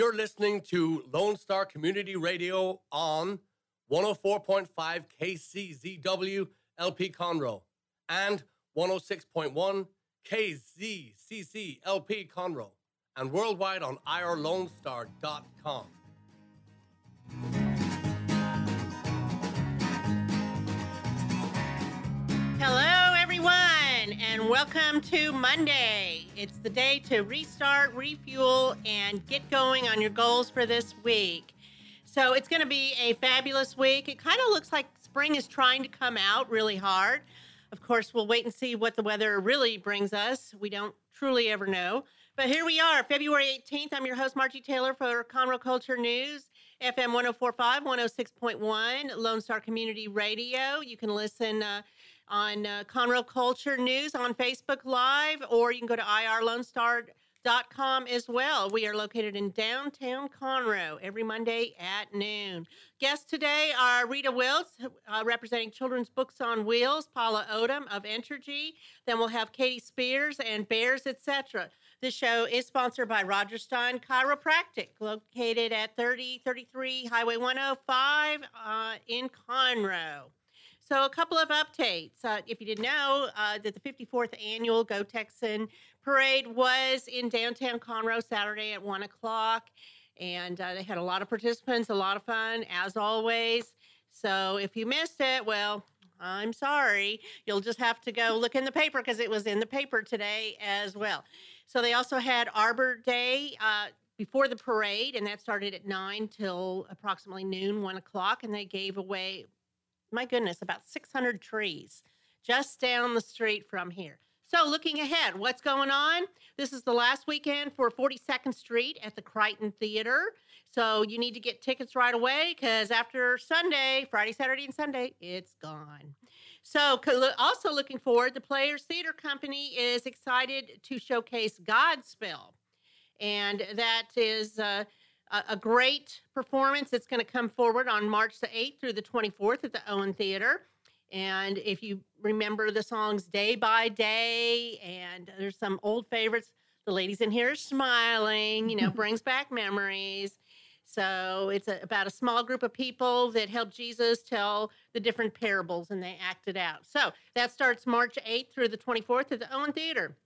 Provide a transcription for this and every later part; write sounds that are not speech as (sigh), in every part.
You're listening to Lone Star Community Radio on 104.5 KCZW LP Conroe and 106.1 KZCC LP Conroe and worldwide on irlonestar.com. Hello, everyone, and welcome to Monday. The day to restart, refuel, and get going on your goals for this week. So, it's going to be a fabulous week. It kind of looks like spring is trying to come out really hard. Of course, we'll wait and see what the weather really brings us. We don't truly ever know. But here we are, February 18th. I'm your host, Margie Taylor, for Conroe Culture News, FM 1045, 106.1, Lone Star Community Radio. You can listen. Uh, on uh, Conroe Culture News on Facebook Live, or you can go to irlonestar.com as well. We are located in downtown Conroe every Monday at noon. Guests today are Rita Wills, uh, representing Children's Books on Wheels, Paula Odom of Entergy. Then we'll have Katie Spears and Bears, etc. This show is sponsored by Roger Stein Chiropractic, located at 3033 Highway 105 uh, in Conroe. So, a couple of updates. Uh, if you didn't know, uh, that the 54th annual Go Texan Parade was in downtown Conroe Saturday at 1 o'clock. And uh, they had a lot of participants, a lot of fun, as always. So, if you missed it, well, I'm sorry. You'll just have to go look in the paper because it was in the paper today as well. So, they also had Arbor Day uh, before the parade, and that started at 9 till approximately noon, 1 o'clock. And they gave away my goodness, about 600 trees just down the street from here. So, looking ahead, what's going on? This is the last weekend for 42nd Street at the Crighton Theater. So, you need to get tickets right away because after Sunday, Friday, Saturday, and Sunday, it's gone. So, also looking forward, the Players Theater Company is excited to showcase Godspell. And that is. Uh, a, great performance that's going to come forward on March the 8th through the 24th at the Owen Theater. And if you remember the songs Day by Day, and there's some old favorites, the ladies in here are smiling, you know, (laughs) brings back memories. So it's a, about a small group of people that helped Jesus tell the different parables and they acted it out. So that starts March 8th through the 24th at the Owen Theater.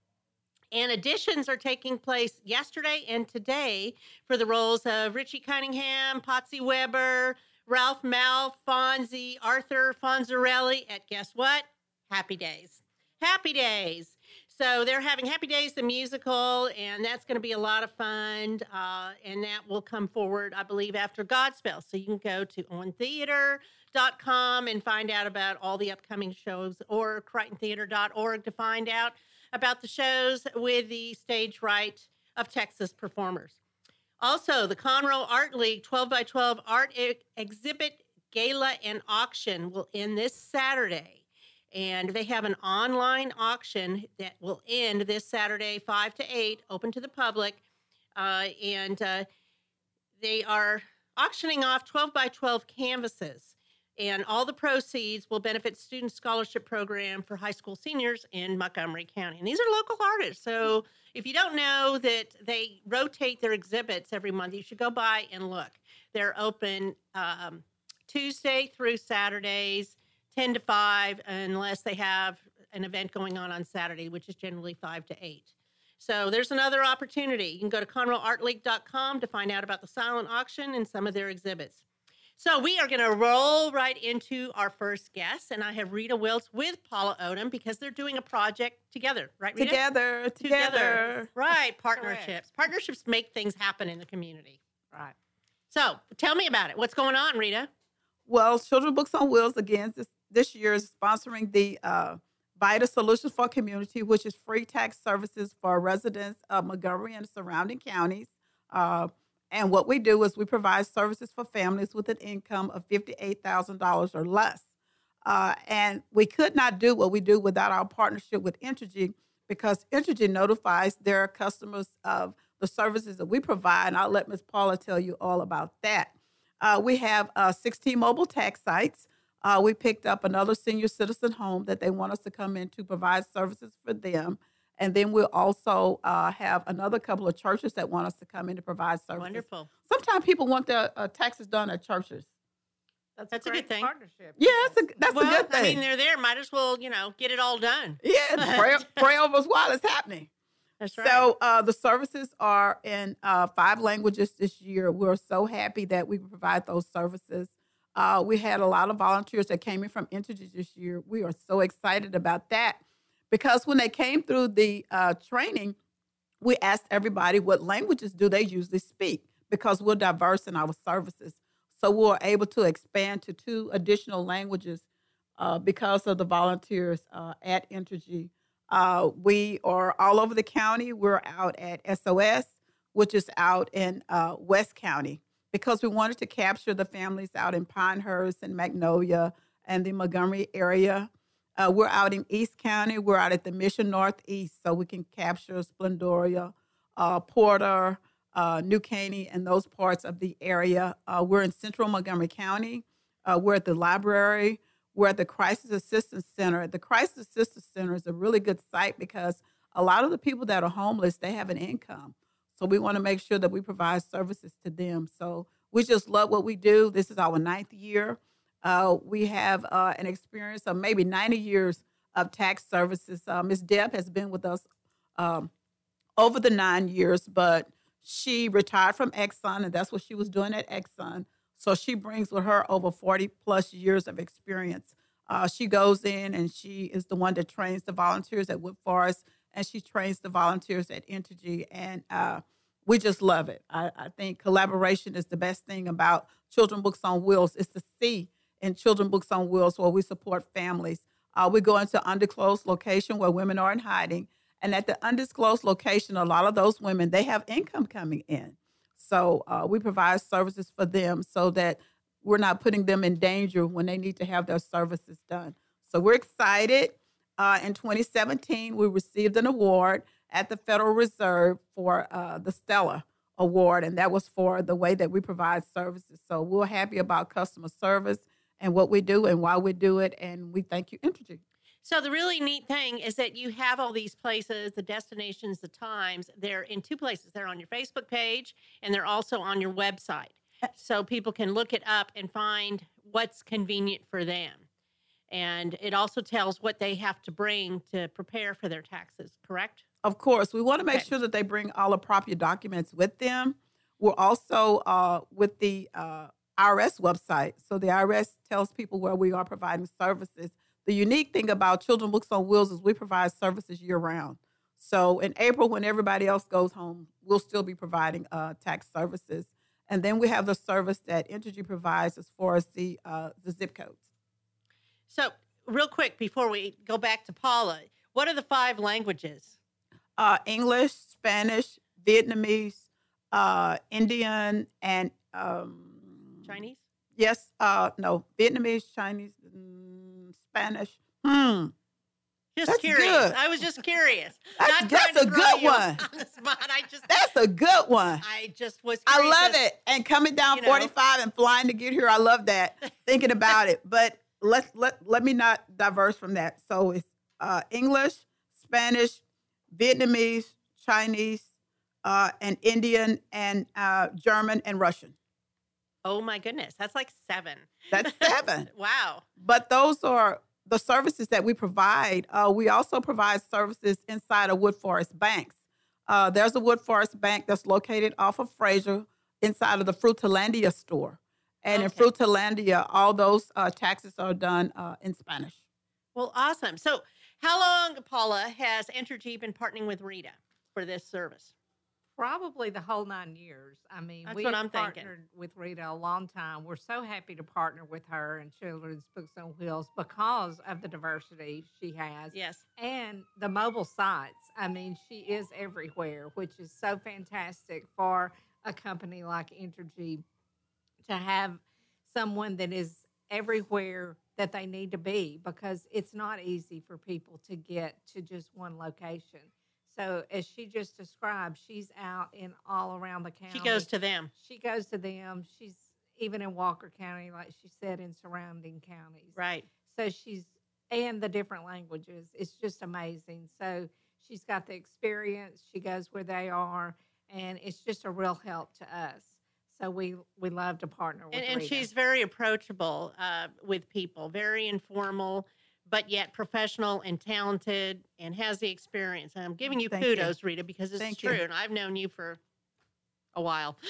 And additions are taking place yesterday and today for the roles of Richie Cunningham, Potsy Weber, Ralph Malph, Fonzie, Arthur Fonzarelli at guess what? Happy Days. Happy Days. So they're having Happy Days, the musical, and that's going to be a lot of fun. Uh, and that will come forward, I believe, after Godspell. So you can go to ontheater.com and find out about all the upcoming shows or crichtontheater.org to find out about the shows with the stage right of Texas performers. Also, the Conroe Art League 12 by 12 art exhibit gala and auction will end this Saturday. And they have an online auction that will end this Saturday, 5 to 8, open to the public. Uh, and uh, they are auctioning off 12 by 12 canvases and all the proceeds will benefit student scholarship program for high school seniors in Montgomery County. And these are local artists. So if you don't know that they rotate their exhibits every month, you should go by and look. They're open um, Tuesday through Saturdays, 10 to 5, unless they have an event going on on Saturday, which is generally 5 to 8. So there's another opportunity. You can go to conroeartleague.com to find out about the silent auction and some of their exhibits. So we are going to roll right into our first guest, and I have Rita Wills with Paula Odom because they're doing a project together, right? Rita? Together, together, together. right? (laughs) Partnerships. Correct. Partnerships make things happen in the community, right? So tell me about it. What's going on, Rita? Well, Children Books on Wheels again this this year is sponsoring the uh, VITA Solutions for Community, which is free tax services for residents of Montgomery and surrounding counties. Uh, and what we do is we provide services for families with an income of $58,000 or less. Uh, and we could not do what we do without our partnership with Entergy because Entergy notifies their customers of the services that we provide. And I'll let Ms. Paula tell you all about that. Uh, we have uh, 16 mobile tax sites. Uh, we picked up another senior citizen home that they want us to come in to provide services for them. And then we'll also uh, have another couple of churches that want us to come in to provide services. Wonderful. Sometimes people want their uh, taxes done at churches. That's a good thing. Partnership. Yeah, that's a, that's well, a good thing. I mean, they're there. Might as well, you know, get it all done. (laughs) yeah, pray, pray over (laughs) us while it's happening. That's right. So uh, the services are in uh, five languages this year. We're so happy that we provide those services. Uh, we had a lot of volunteers that came in from Entergy this year. We are so excited about that because when they came through the uh, training, we asked everybody what languages do they usually speak because we're diverse in our services. So we were able to expand to two additional languages uh, because of the volunteers uh, at Entergy. Uh, we are all over the county. We're out at SOS, which is out in uh, West County, because we wanted to capture the families out in Pinehurst and Magnolia and the Montgomery area. Uh, we're out in East County. We're out at the Mission Northeast, so we can capture Splendora, uh, Porter, uh, New Caney, and those parts of the area. Uh, we're in Central Montgomery County. Uh, we're at the library. We're at the Crisis Assistance Center. The Crisis Assistance Center is a really good site because a lot of the people that are homeless, they have an income. So we want to make sure that we provide services to them. So we just love what we do. This is our ninth year. Uh, we have uh, an experience of maybe 90 years of tax services. Uh, Ms. Deb has been with us um, over the nine years, but she retired from Exxon, and that's what she was doing at Exxon. So she brings with her over 40 plus years of experience. Uh, she goes in and she is the one that trains the volunteers at Woodforest, and she trains the volunteers at Entergy. And uh, we just love it. I, I think collaboration is the best thing about Children Books on Wheels is to see in Children Books on Wheels where we support families. Uh, we go into undisclosed location where women are in hiding. And at the undisclosed location, a lot of those women, they have income coming in. So uh, we provide services for them so that we're not putting them in danger when they need to have their services done. So we're excited. Uh, in 2017, we received an award at the Federal Reserve for uh, the Stella Award, and that was for the way that we provide services. So we're happy about customer service and what we do and why we do it, and we thank you, Entergy. So the really neat thing is that you have all these places, the destinations, the times. They're in two places. They're on your Facebook page and they're also on your website. So people can look it up and find what's convenient for them. And it also tells what they have to bring to prepare for their taxes, correct? Of course, we want to make Okay. sure that they bring all appropriate documents with them. We're also uh, with the uh, IRS website. So the IRS tells people where we are providing services. The unique thing about Children Books on Wheels is we provide services year round. So in April, when everybody else goes home, we'll still be providing uh, tax services. And then we have the service that Entergy provides as far as the uh, the zip codes. So, real quick before we go back to Paula, what are the five languages? uh, English, Spanish, Vietnamese, uh, Indian, and um, Chinese? Yes, uh, no, Vietnamese, Chinese, mm, Spanish. Hmm. Just That's curious. good. I was just curious. (laughs) That's- Not that's a good (laughs) one. On the spot. I just That's a good one. I just was I love as- it. And coming down you know. 45 and flying to get here, I love that. (laughs) Thinking about it. But let's let let me not diverse from that. So it's uh, English, Spanish, Vietnamese, Chinese, uh, and Indian, and uh, German and Russian. Oh my goodness. That's like seven. (laughs) That's seven. wow. but those are the services that we provide. Uh, we also provide services inside of Woodforest banks. Uh, there's a Woodforest bank that's located off of Frazier inside of the Frutalandia store. And in Okay. Frutalandia, all those uh, taxes are done uh, in Spanish. Well, awesome. So, how long, Paula, has Entergy been partnering with Rita for this service? Probably the whole nine years. I mean, That's we what I'm thinking. partnered with Rita a long time. We're so happy to partner with her and Children's Books on Wheels because of the diversity she has Yes. and the mobile sites. I mean, she is everywhere, which is so fantastic for a company like Entergy to have someone that is everywhere that they need to be because it's not easy for people to get to just one location. So, as she just described, she's out in all around the county. She goes to them. She goes to them. She's even in Walker County, like she said, in surrounding counties. Right. So she's and the different languages. It's just amazing. So She's got the experience. She goes where they are, and it's just a real help to us. So we we love to partner with And, and she's very approachable uh, with people, very informal, but yet professional and talented and has the experience. And I'm oh, giving you Thank you. kudos, Rita, because it's Thank you. true. And I've known you for a while. (laughs)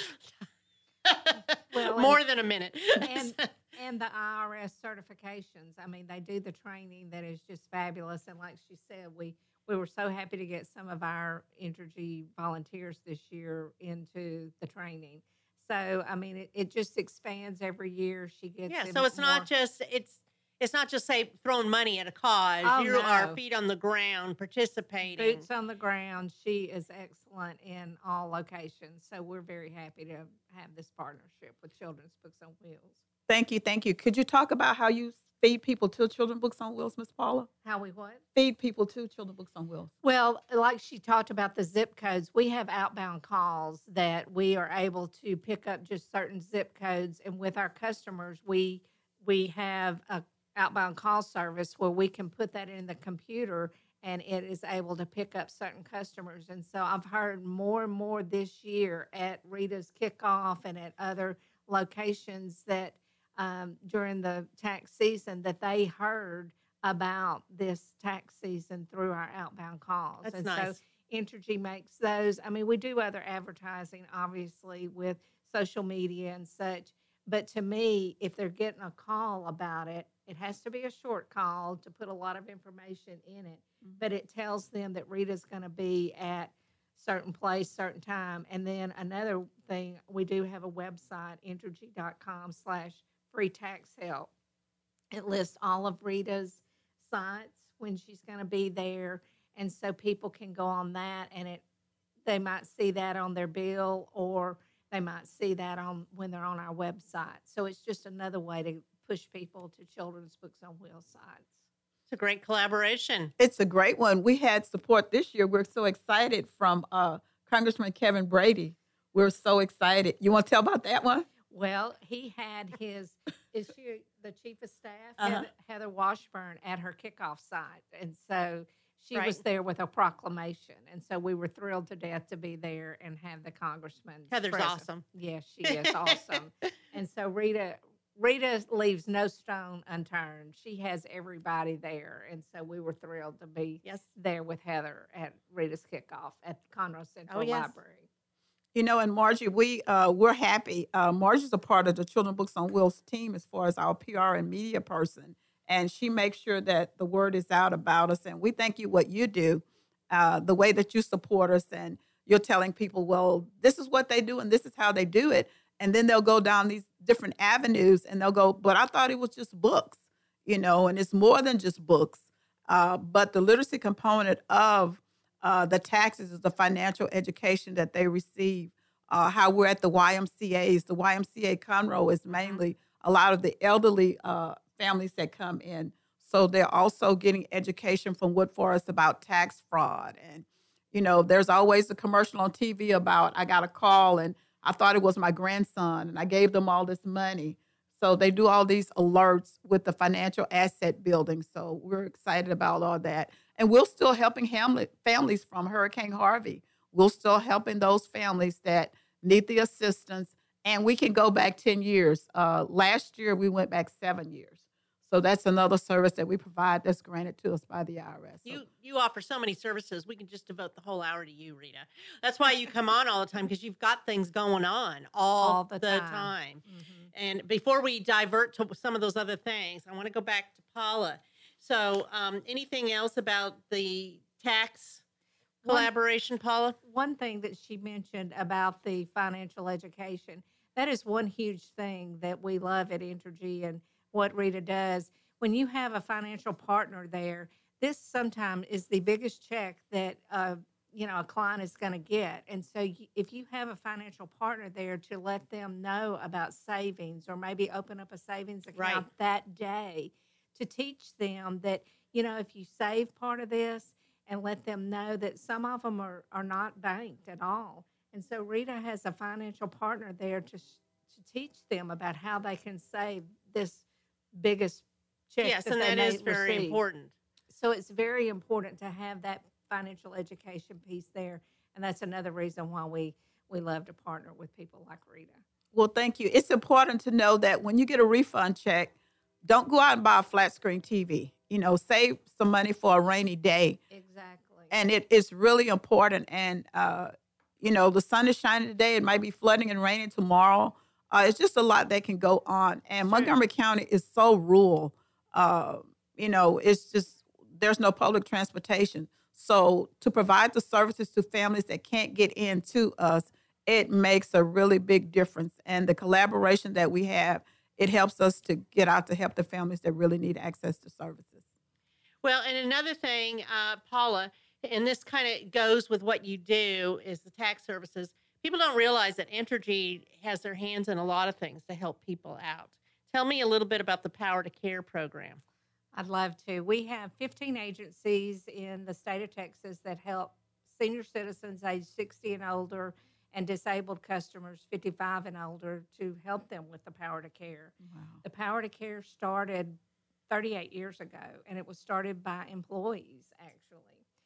Well, More and- than a minute. and (laughs) and the IRS certifications. I mean, they do the training that is just fabulous. And like she said, we we were so happy to get some of our Entergy volunteers this year into the training. So I mean, it, it just expands every year. She gets yeah, so it's not just it's it's not just say throwing money at a cause. Oh, you are feet on the ground participating. boots on the ground. She is excellent in all locations. So we're very happy to have this partnership with Children's Books on Wheels. Thank you, thank you. Could you talk about how you feed people to children's Books on Wheels, Miss Paula? How we what? Feed people to children's Books on Wheels. Well, like she talked about the zip codes, we have outbound calls that we are able to pick up just certain zip codes, and with our customers, we we have a outbound call service where we can put that in the computer and it is able to pick up certain customers. And so I've heard more and more this year at Rita's kickoff and at other locations that um, during the tax season that they heard about this tax season through our outbound calls. That's and nice. so Entergy makes those. I mean, we do other advertising, obviously, with social media and such. But to me, if they're getting a call about it, it has to be a short call to put a lot of information in it. Mm-hmm. But it tells them that Rita's going to be at certain place, certain time. And then another thing, we do have a website, entergy.com slash free tax help. It lists all of Rita's sites when she's going to be there. And so people can go on that and it they might see that on their bill or they might see that on when they're on our website. So it's just another way to push people to children's books on wheels sites. It's a great collaboration. It's a great one. We had support this year. We're so excited from uh, Congressman Kevin Brady. We're so excited. You want to tell about that one? Well, he had his (laughs) is she the chief of staff Uh-huh. Heather, Heather Washburn at her kickoff site, and so she was there with a proclamation, and so we were thrilled to death to be there and have the congressman. Heather's present. awesome. Yes, she is awesome. (laughs) And so Rita Rita leaves no stone unturned. She has everybody there, and so we were thrilled to be Yes. there with Heather at Rita's kickoff at Conroe Central Oh, yes. Library. You know, and Margie, we uh, we're happy. Uh, Margie's a part of the Children Books on Wheels team as far as our PR and media person, and she makes sure that the word is out about us. And we thank you what you do, uh, the way that you support us, and you're telling people, well, this is what they do, and this is how they do it, and then they'll go down these different avenues, and they'll go, but I thought it was just books, you know, and it's more than just books. Uh, but the literacy component of uh, the taxes is the financial education that they receive. Uh, how we're at the YMCA's. The YMCA Conroe is mainly a lot of the elderly uh, families that come in. So they're also getting education from Woodforest about tax fraud. And, you know, there's always a commercial on TV about I got a call and I thought it was my grandson and I gave them all this money. So they do all these alerts with the financial asset building. So we're excited about all that. And we're still helping Hamlet families from Hurricane Harvey. We're still helping those families that need the assistance. And we can go back 10 years. Uh, last year, we went back seven years. So that's another service that we provide that's granted to us by the IRS. You you offer so many services. We can just devote the whole hour to you, Rita. That's why you come on all the time because you've got things going on all, All the the, time. time. Mhm. And before we divert to some of those other things, I want to go back to Paula. So, um, anything else about the tax One- collaboration, Paula? one thing that she mentioned about the financial education that is one huge thing that we love at Entergy and what Rita does. When you have a financial partner there, this sometimes is the biggest check that uh, you know a client is going to get. And so, if you have a financial partner there to let them know about savings or maybe open up a savings account Right. that day, to teach them that you know if you save part of this and let them know that some of them are, are not banked at all. And so Rita has a financial partner there to, sh- to teach them about how they can save this biggest check. yes, that and they that may is very receive. important. So it's very important to have that financial education piece there, and that's another reason why we we love to partner with people like Rita. Well, thank you. It's important to know that when you get a refund check, don't go out and buy a flat screen TV. You know, save some money for a rainy day. Exactly. And it is really important. And, uh, you know, the sun is shining today. It might be flooding and raining tomorrow. Uh, it's just a lot that can go on. And Sure. Montgomery County is so rural. Uh, you know, it's just, there's no public transportation. So to provide the services to families that can't get in to us, it makes a really big difference. And the collaboration that we have, it helps us to get out to help the families that really need access to services. Well, and another thing, uh, Paula, and this kind of goes with what you do is the tax services. People don't realize that Entergy has their hands in a lot of things to help people out. Tell me a little bit about the Power to Care program. I'd love to. We have 15 agencies in the state of Texas that help senior citizens age 60 and older and disabled customers 55 and older to help them with the Power to Care. Wow. The Power to Care started 38 years ago, and it was started by employees actually.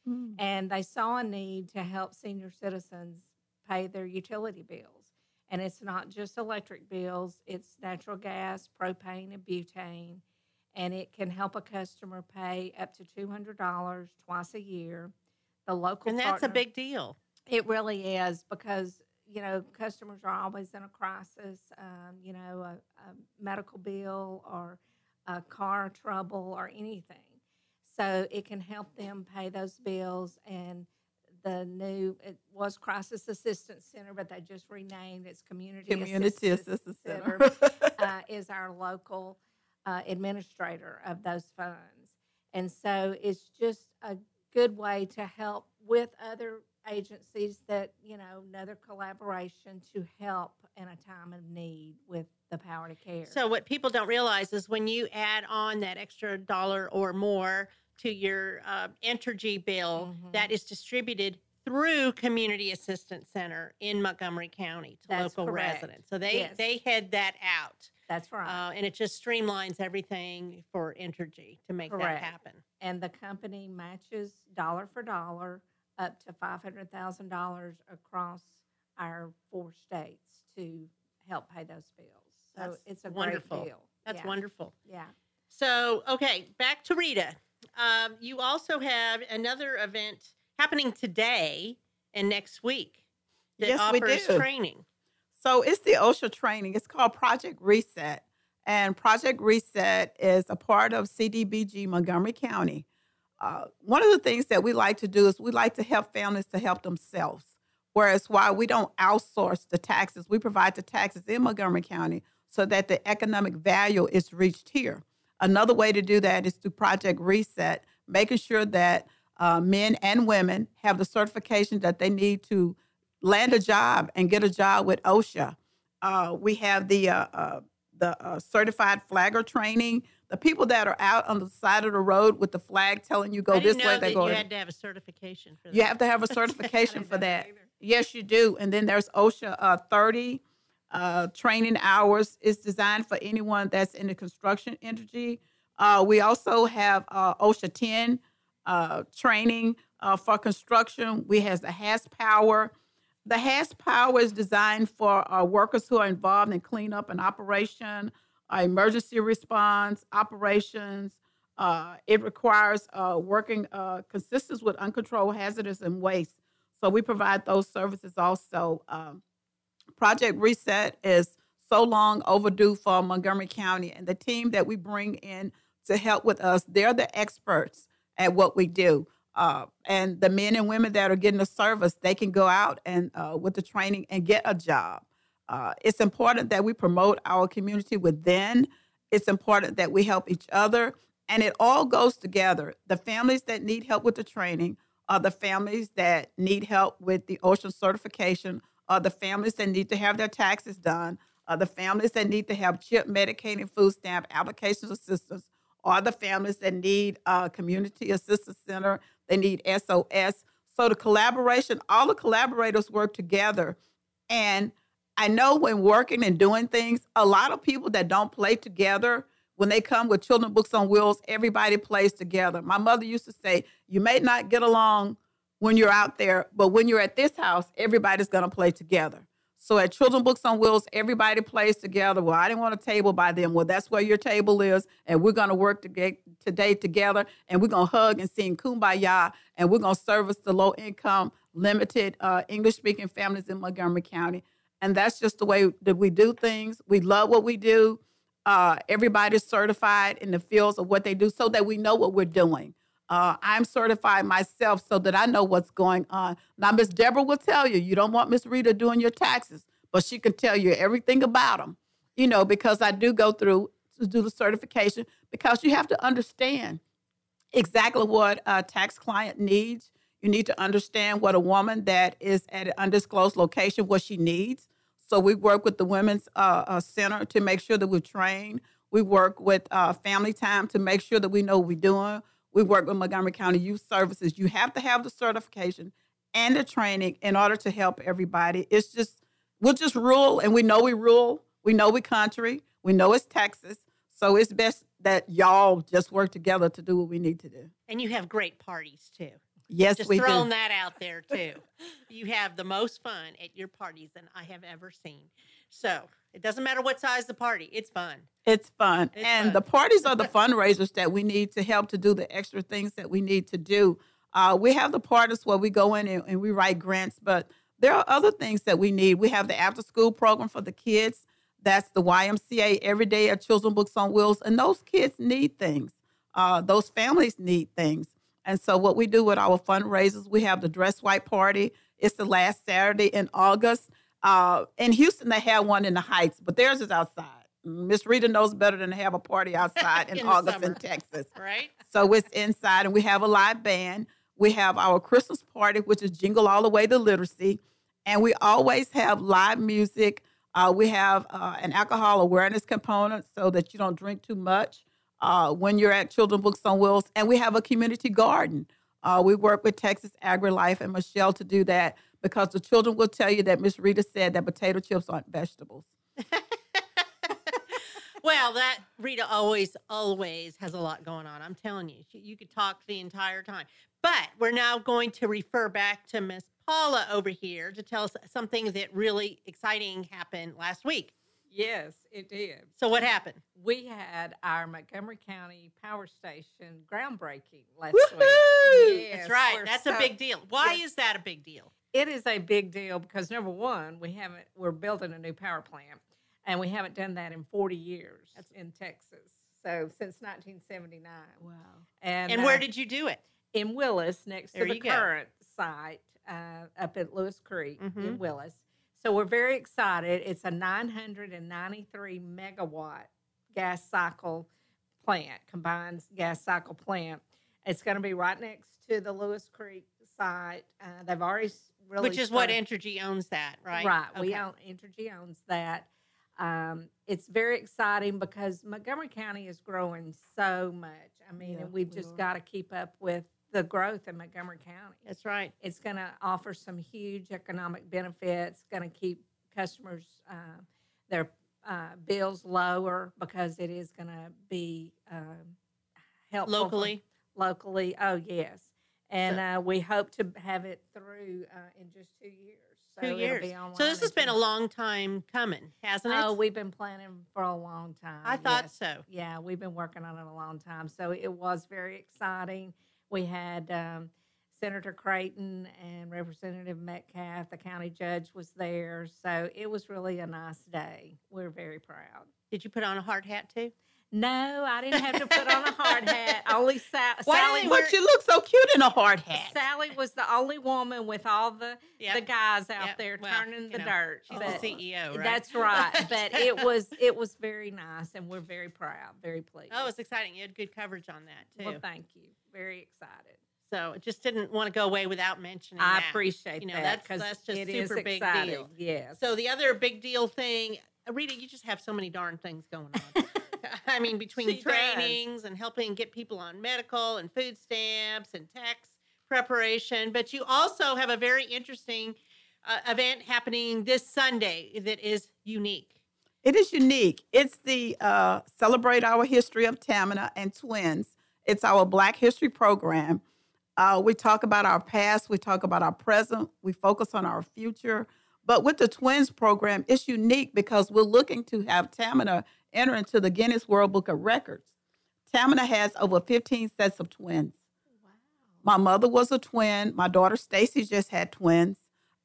Hmm. And they saw a need to help senior citizens pay their utility bills. And it's not just electric bills, it's natural gas, propane, and butane. And it can help a customer pay up to $200 twice a year. The local And that's a big deal. it really is because you know customers are always in a crisis. Um, you know, a, a medical bill or a car trouble or anything. So it can help them pay those bills. And the new it was Crisis Assistance Center, but they just renamed it's Community Community Assistance Assistance Center. Center. uh, (laughs) is our local uh, administrator of those funds. And so it's just a good way to help with other agencies that, you know, another collaboration to help in a time of need with the power to care. So what people don't realize is when you add on that extra dollar or more to your uh, Entergy bill, Mhm. that is distributed through Community Assistance Center in Montgomery County to That's local correct. residents. So they Yes. they head that out, That's right. uh, and it just streamlines everything for Entergy to make Correct. that happen. and the company matches dollar for dollar up to $500,000 across our four states to help pay those bills. So That's it's a wonderful. great deal. That's yeah. wonderful. Yeah. So, okay, back to Rita. Um, you also have another event happening today and next week that Yes, we offers do. training. So it's the OSHA training. It's called Project Reset. And Project Reset is a part of CDBG Montgomery County. Uh, one of the things that we like to do is we like to help families to help themselves. Whereas while we don't outsource the taxes, we provide the taxes in Montgomery County so that the economic value is reached here. Another way to do that is through Project Reset, making sure that uh, men and women have the certification that they need to land a job and get a job with OSHA. Uh, we have the uh, uh, the uh, certified flagger training. The people that are out on the side of the road with the flag telling you go this way, they go. you had to have a certification for that. You have to have a (laughs) certification for that. either. Yes, you do. And then there's OSHA uh, 30 uh, training hours. It's designed for anyone that's in the construction industry. Uh, we also have uh, OSHA 10 uh, training uh, for construction. We has the HAS Power. The HAZWOPER is designed for uh, workers who are involved in cleanup and operation, uh, emergency response, operations. It requires working uh, consistent with uncontrolled hazardous and waste. So we provide those services also. Um, Project Reset is so long overdue for Montgomery County, and the team that we bring in to help with us, they're the experts at what we do. Uh, and the men and women that are getting the service, they can go out and uh, with the training and get a job. Uh, it's important that we promote our community within. It's important that we help each other, and it all goes together. The families that need help with the training are the families that need help with the OSHA certification, are the families that need to have their taxes done, are the families that need to have CHIP, Medicaid, and food stamp applications assistance, are the families that need a community assistance center, they need SOS. So the collaboration, all the collaborators work together. And I know when working and doing things, a lot of people that don't play together, when they come with children books on wheels, everybody plays together. My mother used to say, you may not get along when you're out there. But when you're at this house, everybody's going to play together. So at Children Books on Wheels, everybody plays together. Well, I didn't want a table by them. Well, that's where your table is, and we're going to work to today together, and we're going to hug and sing Kumbaya, and we're going to service the low income, limited uh, English speaking families in Montgomery County. And that's just the way that we do things. We love what we do. Uh, everybody's certified in the fields of what they do so that we know what we're doing. Uh, I'm certified myself so that I know what's going on. Now, Miss Deborah will tell you, you don't want Miss Rita doing your taxes, but she can tell you everything about them, you know, because I do go through to do the certification because you have to understand exactly what a tax client needs. You need to understand what a woman that is at an undisclosed location, what she needs. So we work with the Women's uh, uh, Center to make sure that we're trained. We work with uh, Family Time to make sure that we know what we're doing. We work with Montgomery County Youth Services. You have to have the certification and the training in order to help everybody. It's just, we'll just rule, and we know we rule. We know we country. We know it's Texas. So it's best that y'all just work together to do what we need to do. And you have great parties too. Yes, Just we throwing do. that out (laughs) there too. you have the most fun at your parties than I have ever seen. So it doesn't matter what size the party, it's fun. It's fun. It's and fun. the parties are the (laughs) fundraisers that we need to help to do the extra things that we need to do. Uh, we have the parties where we go in and, and we write grants, but there are other things that we need. We have the after school program for the kids. That's the YMCA every day at Children Books on Wheels. And those kids need things. Uh, those families need things. And so what we do with our fundraisers, we have the Dress White Party. It's the last Saturday in August. Uh, in Houston, they have one in the Heights, but theirs is outside. Miss Rita knows better than to have a party outside (laughs) in, In August in. Texas. Right? So it's inside, and we have a live band. We have our Christmas party, which is Jingle All the Way to Literacy. And we always have live music. Uh, we have uh, an alcohol awareness component so that you don't drink too much uh, when you're at Children Books on Wheels. And we have a community garden. Uh, we work with Texas AgriLife and Michelle to do that because the children will tell you that Miss Rita said that potato chips aren't vegetables. (laughs) Well, that Rita always, always has a lot going on. I'm telling you, she, you could talk the entire time. But we're now going to refer back to Miss Paula over here to tell us something that really exciting happened last week. Yes, it did. So, what happened? We had our Montgomery County Power Station groundbreaking last Woohoo! week. Yes, That's right. That's so- a big deal. Why yes. is that a big deal? It is a big deal because number one, we haven't. We're building a new power plant, and we haven't done that in 40 years That's- in Texas. So since 1979. Wow. And, And where uh, did you do it? in Willis, next There to the go. current site uh, up at Lewis Creek Mhm. in Willis. So we're very excited. It's a 993 megawatt gas cycle plant, combined gas cycle plant. It's going to be right next to the Lewis Creek site. Uh, they've already really Which is what started- Entergy owns that, right? Right. We own Entergy owns that. Um, it's very exciting because Montgomery County is growing so much. I mean, Yeah, and we've we just got to keep up with the growth in Montgomery County. That's right. It's going to offer some huge economic benefits. Going to keep customers uh, their uh, bills lower because it is going to be um, helpful for- Locally. locally. Oh yes, and uh, we hope to have it through uh, in just two years. So Two it'll years. be So this has been a long time coming, hasn't it? Oh, we've been planning for a long time. I thought yes. so. Yeah, we've been working on it a long time. So it was very exciting. We had um, Senator Creighton and Representative Metcalf, the county judge, was there. So it was really a nice day. We're very proud. Did you put on a hard hat too? No, I didn't have to put on a hard hat. Only Sa- (laughs) Why do Sally. they was- But you look so cute in a hard hat. Sally was the only woman with all the Yep. the guys out Yep. there Well, turning the know, dirt. She's but- the CEO, right? That's right. (laughs) But it was it was very nice, and we're very proud, very pleased. Oh, it's exciting. You had good coverage on that too. well, thank you. Very excited. so it just didn't want to go away without mentioning I that. appreciate You know, that that's- 'cause that's just it is super big exciting. deal. Yeah. So the other big deal thing, Rita, you just have so many darn things going on. (laughs) (laughs) I mean, between She does. trainings and helping get people on medical and food stamps and tax preparation, but you also have a very interesting uh, event happening this Sunday that is unique. It is unique. It's the uh, Celebrate Our History of Tamina and Twins. It's our Black History program. Uh, we talk about our past, we talk about our present, we focus on our future. But with the twins program, it's unique because we're looking to have Tamina enter into the Guinness World Book of Records. Tamina has over 15 sets of twins. Wow. My mother was a twin. My daughter Stacy just had twins.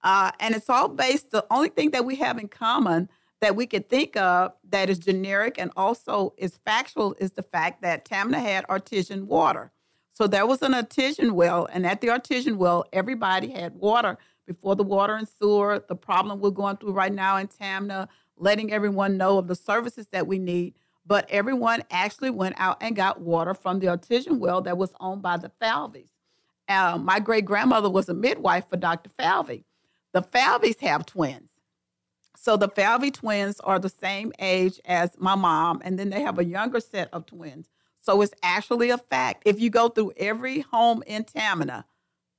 Uh, and it's all based, the only thing that we have in common that we could think of that is generic and also is factual is the fact that Tamina had artesian water. So there was an artesian well, and at the artesian well, everybody had water before the water and sewer. The problem we're going through right now in Tamina, letting everyone know of the services that we need. But everyone actually went out and got water from the artesian well that was owned by the Falveys. Uh, my great grandmother was a midwife for Dr. Falvey. The Falveys have twins. So the Falvey twins are the same age as my mom, and then they have a younger set of twins. So it's actually a fact. If you go through every home in Tamina,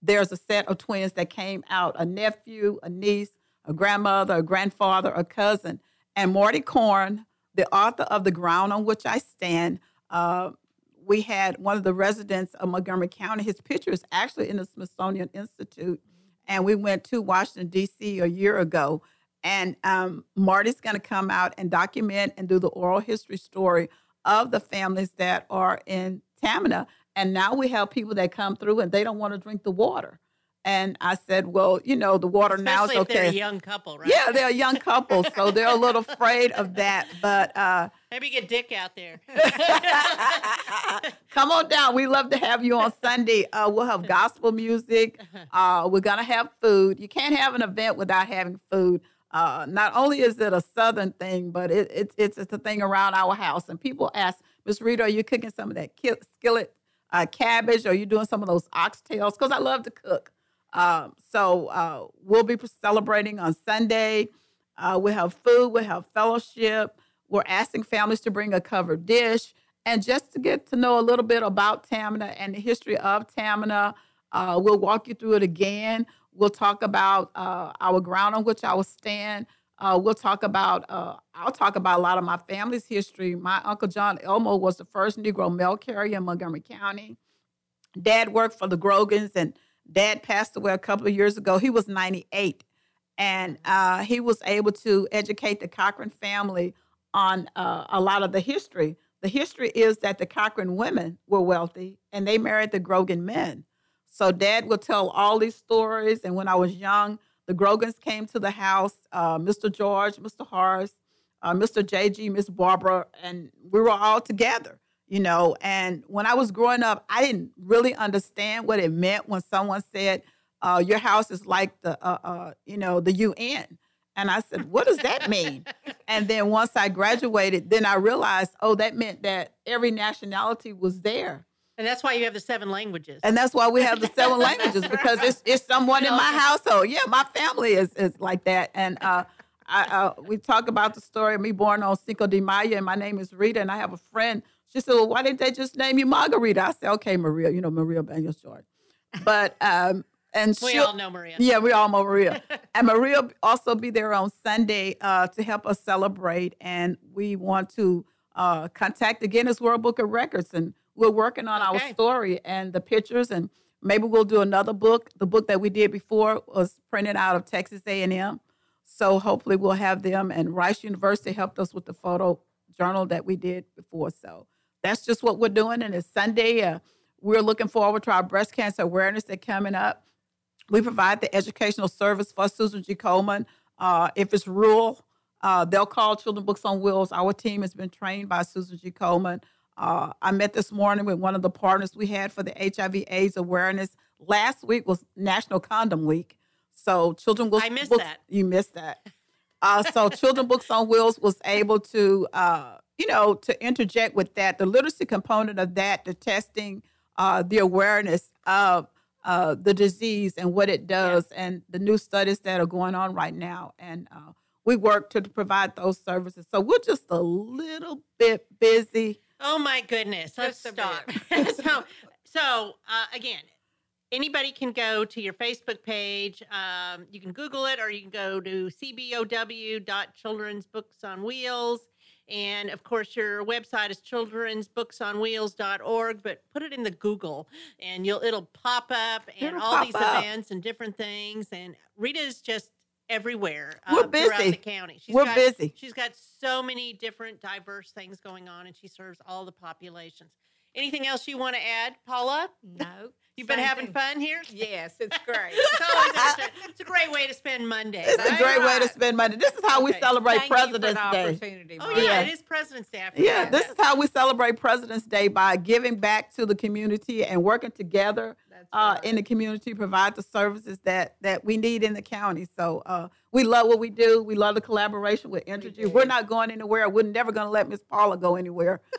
there's a set of twins that came out a nephew, a niece, a grandmother, a grandfather, a cousin. And Marty Korn, the author of The Ground on Which I Stand, uh, we had one of the residents of Montgomery County. His picture is actually in the Smithsonian Institute. And we went to Washington, D.C. a year ago. And um, Marty's going to come out and document and do the oral history story of the families that are in Tamina. And now we have people that come through and they don't want to drink the water. And I said, well, you know, the water now is okay. they're a young couple, right? Yeah, they're a young couple, so they're a little afraid of that. But uh, (laughs) maybe get Dick out there. (laughs) (laughs) come on down. We love to have you on Sunday. Uh, we'll have gospel music. Uh, we're gonna have food. You can't have an event without having food. Uh, not only is it a southern thing, but it, it, it's it's a thing around our house. And people ask, Miss Rita, are you cooking some of that skillet uh, cabbage? Or are you doing some of those oxtails? Because I love to cook. Um, so uh, we'll be celebrating on Sunday. Uh, we have food. We have fellowship. We're asking families to bring a covered dish. And just to get to know a little bit about Tamina and the history of Tamina, uh, we'll walk you through it again. We'll talk about uh, our ground on which I will stand. Uh, we'll talk about, uh, I'll talk about a lot of my family's history. My Uncle John Elmo was the first Negro mail carrier in Montgomery County. Dad worked for the Grogans, and dad passed away a couple of years ago. He was 98, and uh, he was able to educate the Cochran family on uh, a lot of the history. The history is that the Cochran women were wealthy, and they married the Grogan men. So dad would tell all these stories. And when I was young, the Grogans came to the house, uh, Mr. George, Mr. Horace, uh, Mr. JG, Miss Barbara, and we were all together, you know. And when I was growing up, I didn't really understand what it meant when someone said, uh, your house is like the, uh, uh, you know, the UN. And I said, what does that mean? and then once I graduated, then I realized, oh, that meant that every nationality was there. And that's why you have the seven languages. And that's why we have the seven (laughs) languages because it's it's someone in my household. Yeah, my family is is like that. And uh, I, uh, we talk about the story of me born on Cinco de Mayo, and my name is Rita, and I have a friend. She said, "Well, why didn't they just name you Margarita?" I said, "Okay, Maria. You know Maria Banyas Jordan." But um, and we all know Maria. Yeah, we all know Maria. (laughs) and Maria also be there on Sunday uh, to help us celebrate, and we want to uh, contact the Guinness World Book of Records and we're working on okay. our story and the pictures and maybe we'll do another book the book that we did before was printed out of texas a&m so hopefully we'll have them and rice university helped us with the photo journal that we did before so that's just what we're doing and it's sunday uh, we're looking forward to our breast cancer awareness that's coming up we provide the educational service for susan g komen uh, if it's rural uh, they'll call children books on wheels our team has been trained by susan g komen uh, I met this morning with one of the partners we had for the HIV/AIDS awareness. Last week was National Condom Week, so Children Books. I missed books, that. You missed that. Uh, so Children Books on Wheels was able to, uh, you know, to interject with that, the literacy component of that, the testing, uh, the awareness of uh, the disease and what it does, yeah. and the new studies that are going on right now, and uh, we work to provide those services. So we're just a little bit busy Oh my goodness! Let's stop. (laughs) so, so uh, again, anybody can go to your Facebook page. Um, you can Google it or you can go to cbow.children's books on wheels. And of course, your website is children'sbooksonwheels.org, but put it in the Google and you'll it'll pop up and It'll all these up. events and different things. And Rita's just everywhere We're uh, throughout the county. She's We're got, busy. She's got so many different diverse things going on and she serves all the populations. Anything else you want to add, Paula? No. (laughs) You've been having thing. fun here? Yes, it's (laughs) great. It's, always interesting. It's a great way to spend Monday. It's a right? great way to spend money. This is how we Okay. celebrate Thank you for the President's Day. opportunity, Oh yeah, Yeah. it is President's Day. I Yeah, forgot. this is how we celebrate President's Day by giving back to the community and working together That's uh, in the community to provide the services that that we need in the county. So uh, we love what we do. We love the collaboration with Entergy. do. We're not going anywhere. We're never going to let Miss Paula go anywhere. (laughs)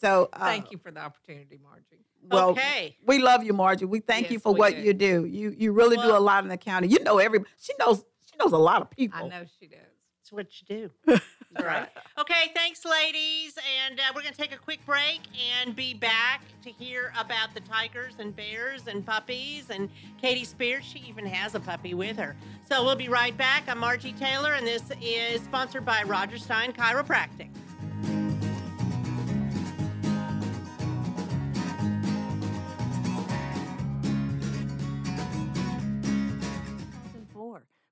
So uh, Thank you for the opportunity, Margie. Well, okay. we love you, Margie. We thank you for what do. you do. You you really do a lot in the county. You know every. She knows. She knows a lot of people. I know she does. It's what you do. (laughs) You're All right. Okay, thanks, ladies. And uh, we're going to take a quick break and be back to hear about the tigers and bears and puppies. And Katie Spears, she even has a puppy with her. So we'll be right back. I'm Margie Taylor, and this is sponsored by Roger Stein Chiropractic.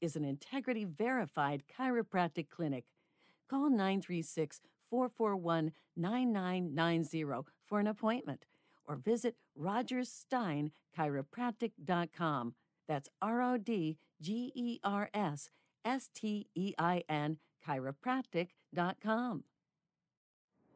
is an integrity verified chiropractic clinic. Call 936 441 9990 for an appointment or visit rodgerssteinchiropractic.com. That's R O D G E R S S T E I N chiropractic.com.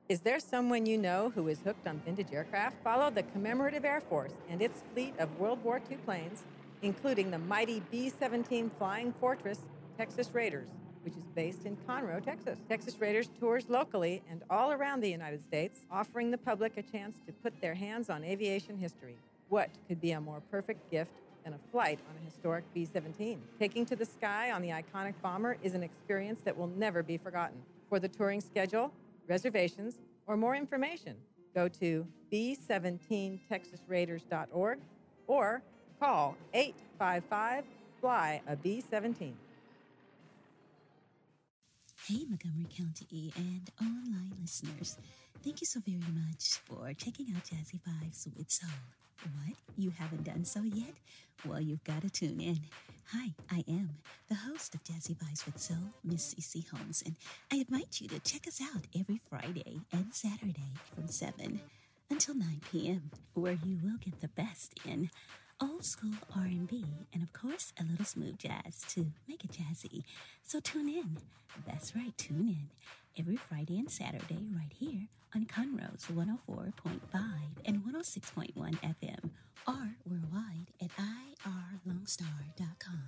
Is there someone you know who is hooked on vintage aircraft? Follow the Commemorative Air Force and its fleet of World War II planes, including the mighty B 17 Flying Fortress Texas Raiders, which is based in Conroe, Texas. Texas Raiders tours locally and all around the United States, offering the public a chance to put their hands on aviation history. What could be a more perfect gift than a flight on a historic B 17? Taking to the sky on the iconic bomber is an experience that will never be forgotten. For the touring schedule, reservations, or more information, go to b17texasraiders.org or call 855 Fly a B 17. Hey, Montgomery County and online listeners. Thank you so very much for checking out Jazzy Vibes with Soul. What? You haven't done so yet? Well, you've got to tune in. Hi, I am the host of Jazzy Vibes with Soul, Miss CC Holmes, and I invite you to check us out every Friday and Saturday from 7 until 9 p.m., where you will get the best in old school R&B and of course a little smooth jazz to make it jazzy. So tune in. That's right, tune in every Friday and Saturday right here on Conroe's 104.5 and 106.1 FM or worldwide at irlonestar.com.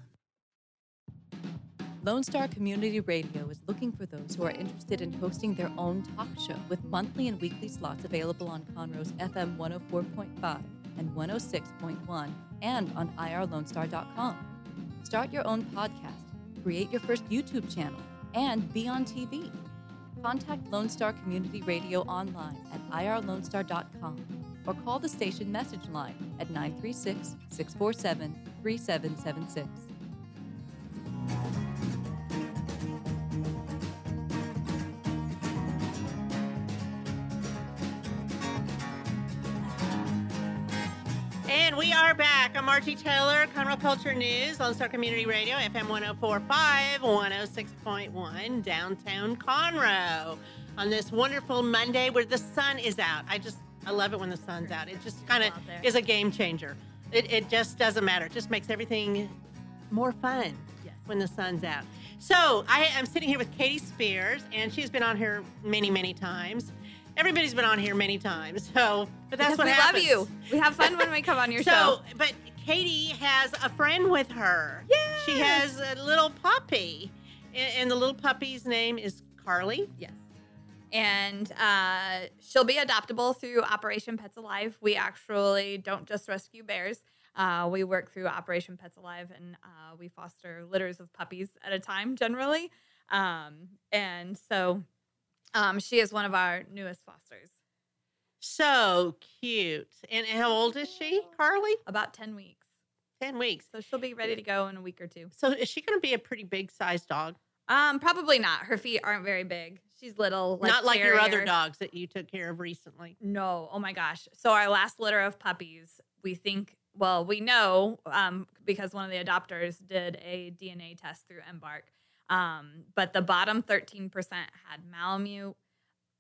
Lone Star Community Radio is looking for those who are interested in hosting their own talk show with monthly and weekly slots available on Conroe's FM 104.5 and 106.1 and on irlonestar.com. Start your own podcast, create your first YouTube channel, and be on TV. Contact Lone Star Community Radio online at irlonestar.com or call the station message line at 936 647 3776. Margie Taylor, Conroe Culture News, Lone Star Community Radio, FM 1045, 106.1, downtown Conroe. On this wonderful Monday where the sun is out. I just, I love it when the sun's out. It just kind of is a game changer. It, it just doesn't matter. It just makes everything more fun Yes. when the sun's out. So I am sitting here with Katie Spears, and she's been on here many, many times. Everybody's been on here many times. So, but that's because what we happens. love you. We have fun when we come on your (laughs) so, show. but Katie has a friend with her. She has a little puppy, and, and the little puppy's name is Carly. Yes. And uh, she'll be adoptable through Operation Pets Alive. We actually don't just rescue bears. Uh, we work through Operation Pets Alive and uh, we foster litters of puppies at a time generally. Um, and so um, she is one of our newest fosters. So cute. And how old is she, Carly? About 10 weeks. 10 weeks. So she'll be ready to go in a week or two. So is she going to be a pretty big sized dog? Um, probably not. Her feet aren't very big. She's little. Not like your other dogs that you took care of recently. No. Oh my gosh. So our last litter of puppies, we think, well, we know um, because one of the adopters did a DNA test through Embark. Um, but the bottom 13% had Malamute,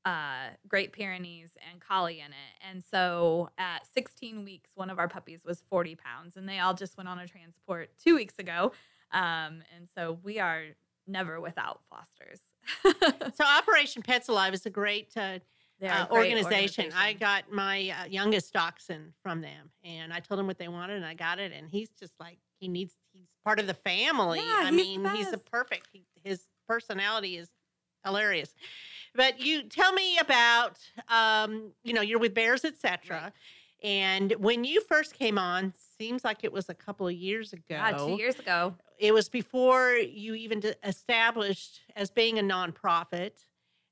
uh, Great Pyrenees, and Collie in it. And so at 16 weeks, one of our puppies was 40 pounds, and they all just went on a transport two weeks ago. Um, and so we are never without fosters. (laughs) So Operation Pets Alive is a great, uh, uh, great organization. I got my uh, youngest dachshund from them, and I told him what they wanted, and I got it. And he's just like he needs. He's part of the family. Yeah, I he's mean, he's a perfect. He, his personality is hilarious. But you tell me about, um, you know, you're with Bears, etc. And when you first came on, seems like it was a couple of years ago. Yeah, two years ago. It was before you even established as being a nonprofit,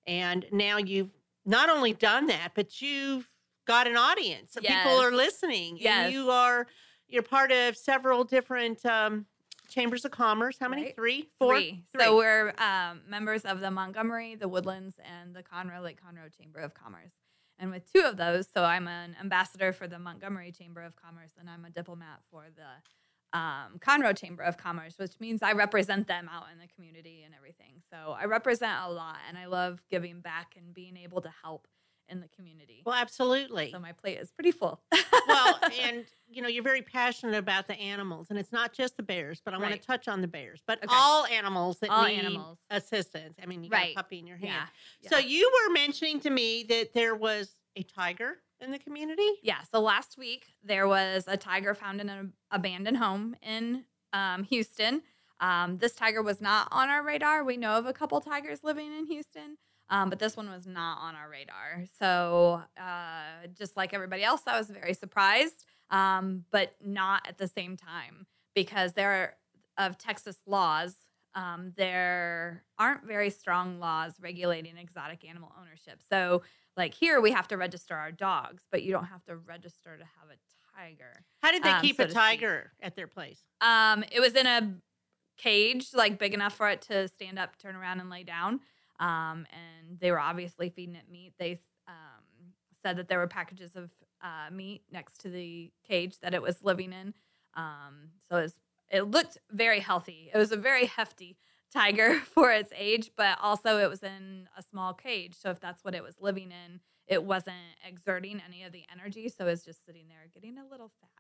and now you've not only done that, but you've got an audience. People are listening, Yes. and you are you're part of several different um, chambers of commerce. How many? Right. Three, four, Three. Three. So we're um, members of the Montgomery, the Woodlands, and the Conroe Lake Conroe Chamber of Commerce. And with two of those, so I'm an ambassador for the Montgomery Chamber of Commerce, and I'm a diplomat for the um, Conroe Chamber of Commerce, which means I represent them out in the community and everything. So I represent a lot, and I love giving back and being able to help in the community. well, absolutely. So my plate is pretty full. well, (laughs) and you know, you're very passionate about the animals, and it's not just the bears, but I want to touch on the bears, but Okay. all animals that All need animals. assistance. I mean, you got a puppy in your hand. yeah. So yeah. you were mentioning to me that there was a tiger in the community. Yeah. So last week there was a tiger found in an abandoned home in um, Houston. Um, this tiger was not on our radar. We know of a couple tigers living in Houston, um, but this one was not on our radar. So uh, just like everybody else, I was very surprised, um, but not at the same time because there are of Texas laws. Um, there aren't very strong laws regulating exotic animal ownership. So like here we have to register our dogs, but you don't have to register to have a tiger. How did they Um, keep so a tiger at their place? Um, it was in a cage, like big enough for it to stand up, turn around, and lay down. Um, and they were obviously feeding it meat. They um, said that there were packages of uh, meat next to the cage that it was living in. Um, so it, was, it looked very healthy. It was a very hefty tiger (laughs) for its age, but also it was in a small cage. So if that's what it was living in, it wasn't exerting any of the energy. So it was just sitting there getting a little fat.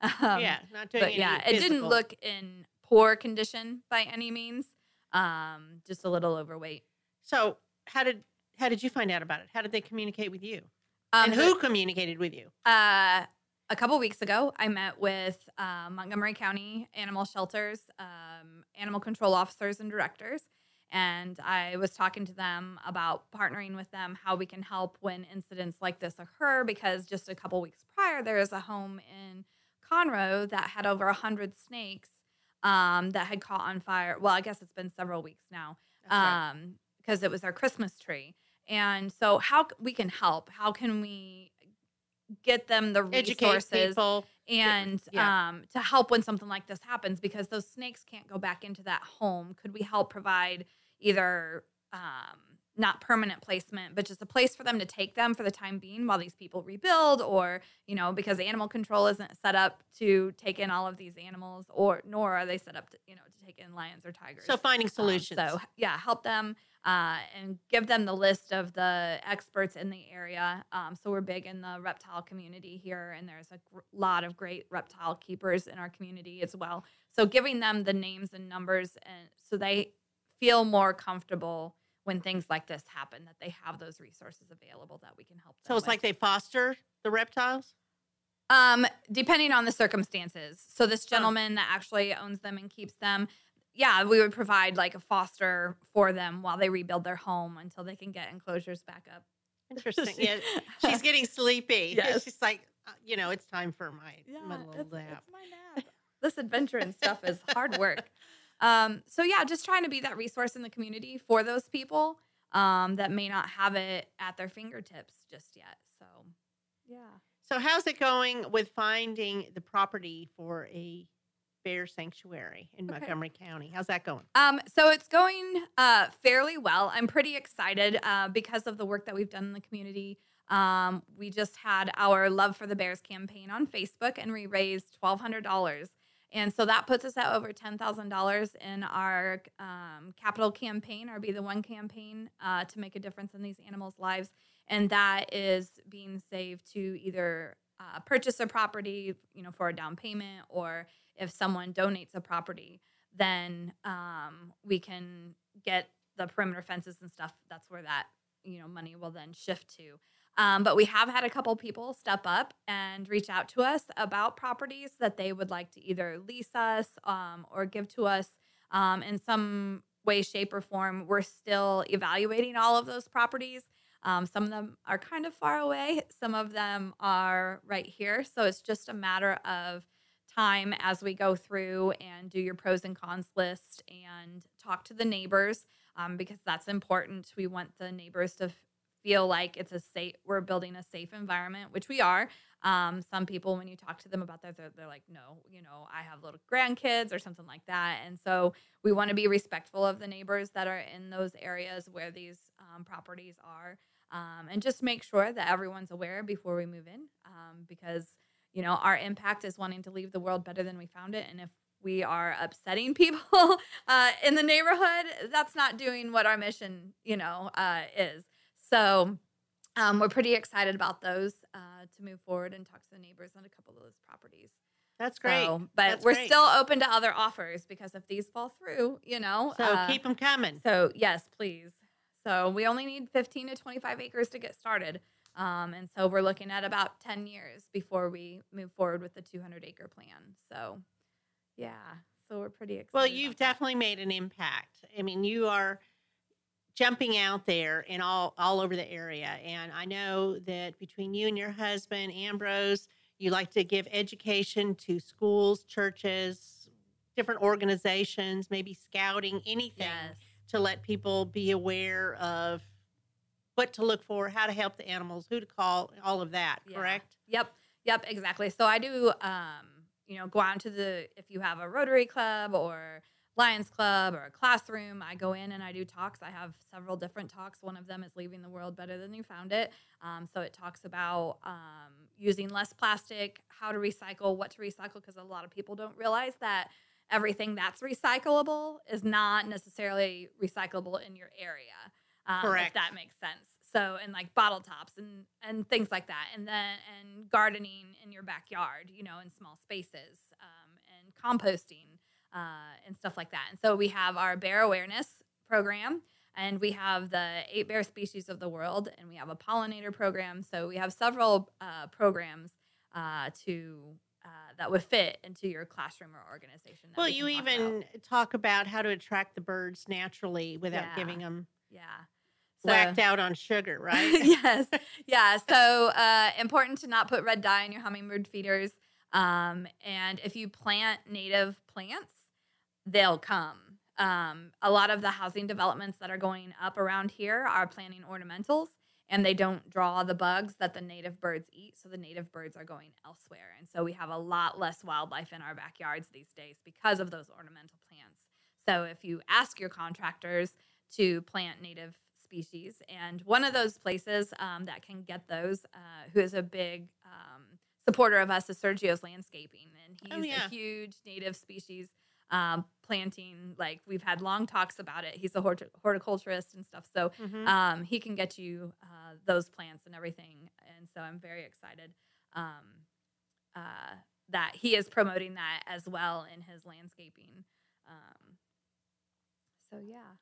(laughs) Um, yeah, not doing but yeah, it didn't look in poor condition by any means. Um, just a little overweight. So how did how did you find out about it? How did they communicate with you? Um, and who communicated with you? Uh, a couple weeks ago, I met with uh, Montgomery County animal shelters, um, animal control officers, and directors. And I was talking to them about partnering with them, how we can help when incidents like this occur. Because just a couple weeks prior, there was a home in Conroe that had over 100 snakes um, that had caught on fire. Well, I guess it's been several weeks now right. um because it was our christmas tree. And so how we can help. How can we get them the resources and yeah. um, to help when something like this happens? Because those snakes can't go back into that home. Could we help provide either um, not permanent placement but just a place for them to take them for the time being while these people rebuild? Or you know because animal control isn't set up to take in all of these animals or nor are they set up to you know to take in lions or tigers. So finding um, solutions. so yeah, help them uh, and give them the list of the experts in the area. Um, so we're big in the reptile community here, and there's a gr- lot of great reptile keepers in our community as well. So giving them the names and numbers, and so they feel more comfortable when things like this happen, that they have those resources available that we can help them. so it's with. like they foster the reptiles. Um, depending on the circumstances. So this gentleman that actually owns them and keeps them, yeah, we would provide like a foster for them while they rebuild their home until they can get enclosures back up. Interesting. (laughs) Yeah, she's getting sleepy. (laughs) Yes. She's like, uh, you know, it's time for my, my little it's, nap. it's my nap. this adventure and stuff is hard work. (laughs) Um, so yeah, just trying to be that resource in the community for those people um, that may not have it at their fingertips just yet. So yeah. So, how's it going with finding the property for a bear sanctuary in Okay. Montgomery County? How's that going? Um, so it's going uh, fairly well. I'm pretty excited uh, because of the work that we've done in the community. Um, we just had our Love for the Bears campaign on Facebook and we raised $1,200. And so that puts us at over $10,000 in our um, capital campaign, our Be the One campaign, uh, to make a difference in these animals' lives. And that is being saved to either uh, purchase a property, you know, for a down payment, or if someone donates a property, then um, we can get the perimeter fences and stuff. That's where that you know money will then shift to. Um, but we have had a couple people step up and reach out to us about properties that they would like to either lease us um, or give to us um, in some way, shape, or form. We're still evaluating all of those properties. Um, some of them are kind of far away, some of them are right here. So it's just a matter of time as we go through and do your pros and cons list and talk to the neighbors um, because that's important. We want the neighbors to feel like it's a safe, we're building a safe environment, which we are. Um, some people, when you talk to them about that, they're, they're like, no, you know, I have little grandkids or something like that. And so we want to be respectful of the neighbors that are in those areas where these um, properties are um, and just make sure that everyone's aware before we move in um, because you know our impact is wanting to leave the world better than we found it and if we are upsetting (laughs) people uh, in the neighborhood that's not doing what our mission you know uh, is so um, we're pretty excited about those uh, to move forward and talk to the neighbors on a couple of those properties That's great. So, but That's we're great. still open to other offers because if these fall through you know So uh, keep them coming. so yes, please. So we only need 15 to 25 acres to get started. Um, and so we're looking at about 10 years before we move forward with the 200 acre plan. So yeah, so we're pretty excited. Well, you've definitely made an impact. I mean, you are jumping out there and all all over the area, and I know that between you and your husband Ambrose, you like to give education to schools, churches, different organizations, maybe scouting, anything Yes. to let people be aware of what to look for, how to help the animals, who to call, all of that. Yeah. Correct? Yep. Yep. Exactly. So I do, um, you know, go out into the, if you have a Rotary Club or Lions Club or a classroom, I go in and I do talks. I have several different talks. One of them is Leaving the World Better Than You Found It. Um, so it talks about um, using less plastic, how to recycle, what to recycle, because a lot of people don't realize that everything that's recyclable is not necessarily recyclable in your area. Um, Correct. If that makes sense. So and like bottle tops and and things like that, and then and gardening in your backyard, you know, in small spaces, um, and composting uh, and stuff like that. And so we have our bear awareness program, and we have the eight bear species of the world, and we have a pollinator program. So we have several uh, programs uh, to uh, that would fit into your classroom or organization. Well, we you talk even about. talk about how to attract the birds naturally without Yeah. giving them yeah. whacked out on sugar, (laughs) right? yes. Yeah. So uh, important to not put red dye in your hummingbird feeders. Um, and if you plant native plants, they'll come. Um, a lot of the housing developments that are going up around here are planting ornamentals and they don't draw the bugs that the native birds eat. So the native birds are going elsewhere. And so we have a lot less wildlife in our backyards these days because of those ornamental plants. So if you ask your contractors to plant native species, and one of those places um, that can get those, uh, who is a big um, supporter of us, is Sergio's Landscaping, and he's Oh, yeah. a huge native species um, planting. Like we've had long talks about it. He's a horti- horticulturist and stuff, so Mhm. um, he can get you uh, those plants and everything. And so I'm very excited um, uh, that he is promoting that as well in his landscaping. Um, so yeah.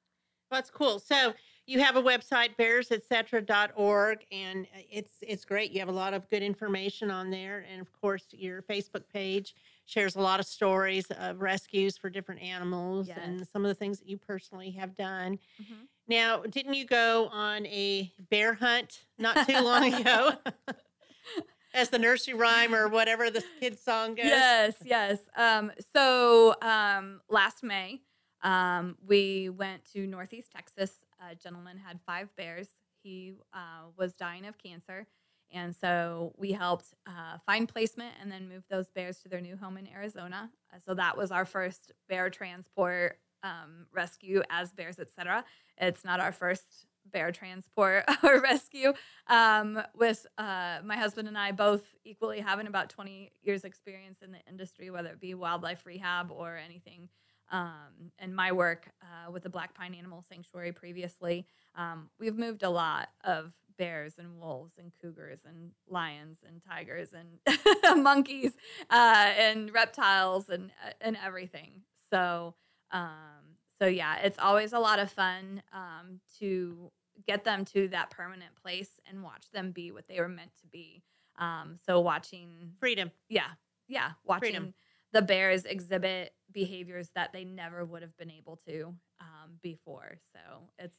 That's cool. So you have a website, bearsetcetera.org, and uh, it's it's great. You have a lot of good information on there, and of course, your Facebook page shares a lot of stories of rescues for different animals and some of the things that you personally have done. Mhm. Now, didn't you go on a bear hunt not too long ago? (laughs) (laughs) As the nursery rhyme or whatever the kid's song goes. Yes, yes. Um, so um, last May, um, we went to Northeast Texas. A gentleman had five bears. He uh, was dying of cancer. And so we helped uh, find placement and then move those bears to their new home in Arizona. Uh, so that was our first bear transport um, rescue as Bears Etc. It's not our first bear transport (laughs) or rescue. Um, with uh, my husband and I both equally having about 20 years experience in the industry, whether it be wildlife rehab or anything. Um, and my work uh, with the Black Pine Animal Sanctuary previously, um, we've moved a lot of bears and wolves and cougars and lions and tigers and (laughs) monkeys uh, and reptiles and uh, and everything. So um, so yeah, it's always a lot of fun um, to get them to that permanent place and watch them be what they were meant to be. Um, so watching Freedom. yeah, yeah, watching Freedom. the bears exhibit behaviors that they never would have been able to um, before. So it's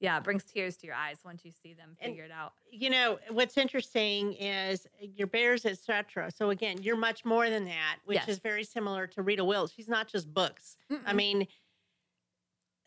yeah, it brings tears to your eyes once you see them And- it out. you know what's interesting is uh, your bears etc so again you're much more than that which Yes. is very similar to rita wills she's not just books i Mm-mm. mean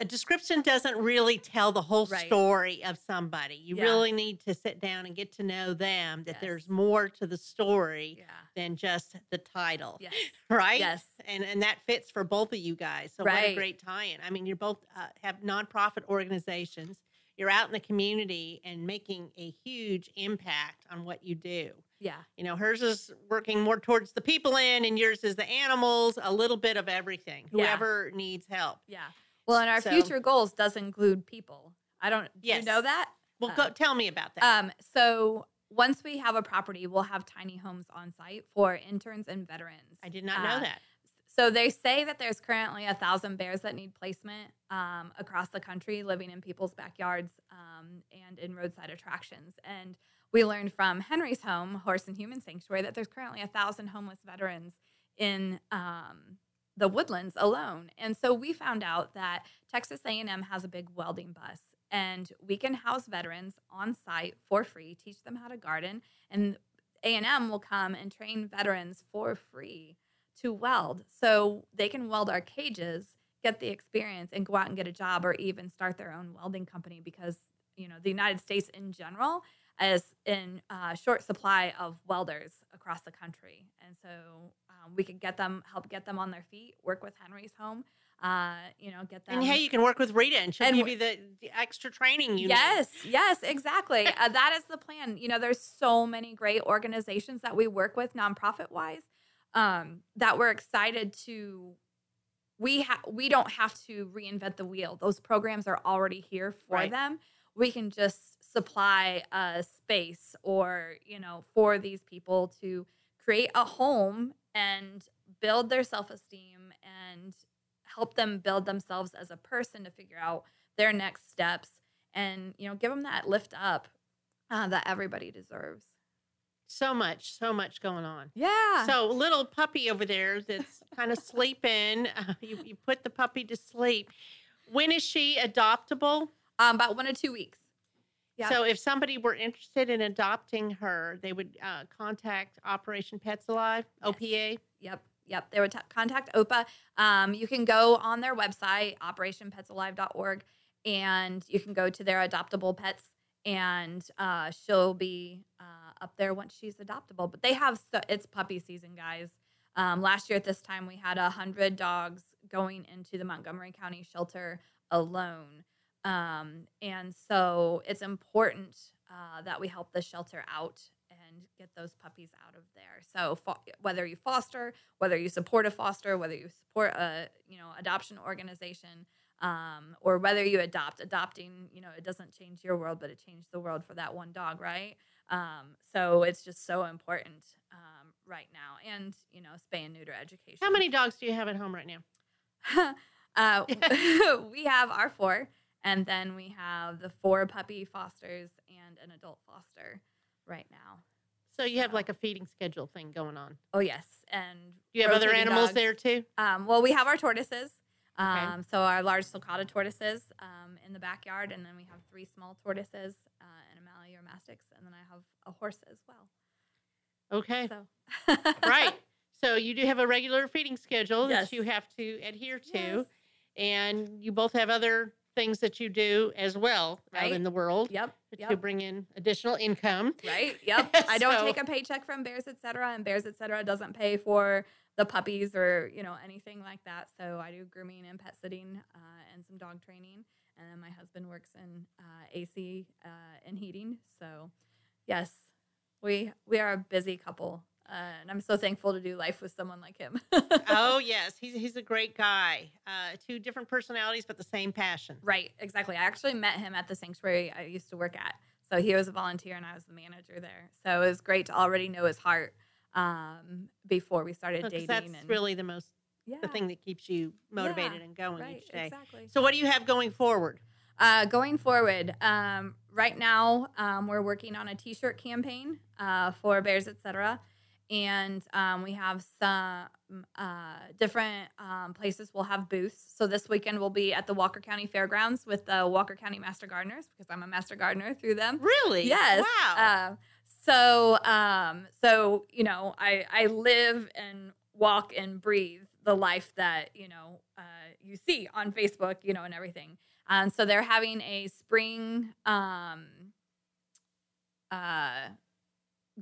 a description doesn't really tell the whole Right. story of somebody you Yeah. really need to sit down and get to know them that Yes. there's more to the story yeah, than just the title yes, (laughs) right yes, and and that fits for both of you guys. So what a great tie-in. I mean, you're both uh, have nonprofit organizations. You're out in the community and making a huge impact on what you do. yeah, You know, hers is working more towards the people in, and yours is the animals. A little bit of everything. Yeah. Whoever needs help. yeah. Well, and our So- future goals does include people. I don't. Do Yes. you know that? Well, Uh, go tell me about that. Um, so once we have a property, we'll have tiny homes on site for interns and veterans. I did not know uh, that. So they say that there's currently a thousand bears that need placement um, across the country, living in people's backyards um, and in roadside attractions. And we learned from Henry's Home Horse and Human Sanctuary that there's currently a thousand homeless veterans in um, the woodlands alone. And so we found out that Texas A&M has a big welding bus, and we can house veterans on site for free, teach them how to garden, and A&M will come and train veterans for free to weld. So they can weld our cages, get the experience, and go out and get a job or even start their own welding company because, you know, the United States in general is in uh, short supply of welders across the country. And so um, we could get them, help get them on their feet, work with Henry's Home, uh, you know, get them. And hey, you can work with Rita, and she'll and give you the, the extra training you need. yes, yes, exactly. uh, that is the plan. You know, there's so many great organizations that we work with, nonprofit wise, um, that we're excited to. We ha- we don't have to reinvent the wheel. Those programs are already here for Right. them. We can just supply a space, or you know, for these people to create a home and build their self esteem and help them build themselves as a person to figure out their next steps and you know give them that lift up uh, that everybody deserves So much, so much going on. yeah So little puppy over there that's kind of sleeping. Uh, you, you put the puppy to sleep. When is she adoptable? um about one or two weeks Yeah. So if somebody were interested in adopting her, they would uh, contact Operation Pets Alive, OPA. Yep. Yep. They would t- contact OPA. Um, you can go on their website, operationpetsalive.org, and you can go to their adoptable pets, and uh, she'll be uh, up there once she's adoptable. But they have, so, it's puppy season, guys. Um, last year at this time, we had 100 dogs going into the Montgomery County shelter alone. Um, and so it's important uh, that we help the shelter out and get those puppies out of there. So fo- whether you foster, whether you support a foster, whether you support a you know adoption organization, um, or whether you adopt, adopting you know it doesn't change your world, but it changed the world for that one dog, right? Um, so it's just so important um, right now, and you know spay and neuter education. How many dogs do you have at home right now? (laughs) uh, (laughs) (laughs) we have our four, And then we have the four puppy fosters and an adult foster right now. So you have like a feeding schedule thing going on. Oh yes, and Do you have other animals dogs. there too? Um, well, we have our tortoises. Um, So our large sulcata tortoises um, in the backyard, and then we have three small tortoises uh, and a Mali uromastyx, and then I have a horse as well. Okay. So (laughs) right. So you do have a regular feeding schedule Yes. that you have to adhere to, Yes. and you both have other things that you do as well out in the world Yep. to bring in additional income. Right. (laughs) Yep. I don't take a paycheck from Bears Etc. and Bears Etc. doesn't pay for the puppies or you know anything like that. So I do grooming and pet sitting uh, and some dog training, and then my husband works in uh, AC uh, and heating. So yes, we we are a busy couple, uh, and I'm so thankful to do life with someone like him. oh (laughs) yes, he's he's a great guy. Uh, two different personalities, but the same passion. Right, exactly. I actually met him at the sanctuary I used to work at. So he was a volunteer and I was the manager there. So it was great to already know his heart um, before we started dating. that's and really the most yeah, the thing that keeps you motivated Yeah, and going right, each day. exactly. So what do you have going forward? Uh, going forward, um, right now um, we're working on a T-shirt campaign uh, for Bears Etc. And um, we have some uh, different um, places we'll have booths. So this weekend we'll be at the Walker County Fairgrounds with the Walker County Master Gardeners because I'm a Master Gardener through them. Really? Yes. Wow. Uh, so, um, so you know, I I live and walk and breathe the life that you know uh, you see on Facebook, you know, and everything. And so they're having a spring um, uh,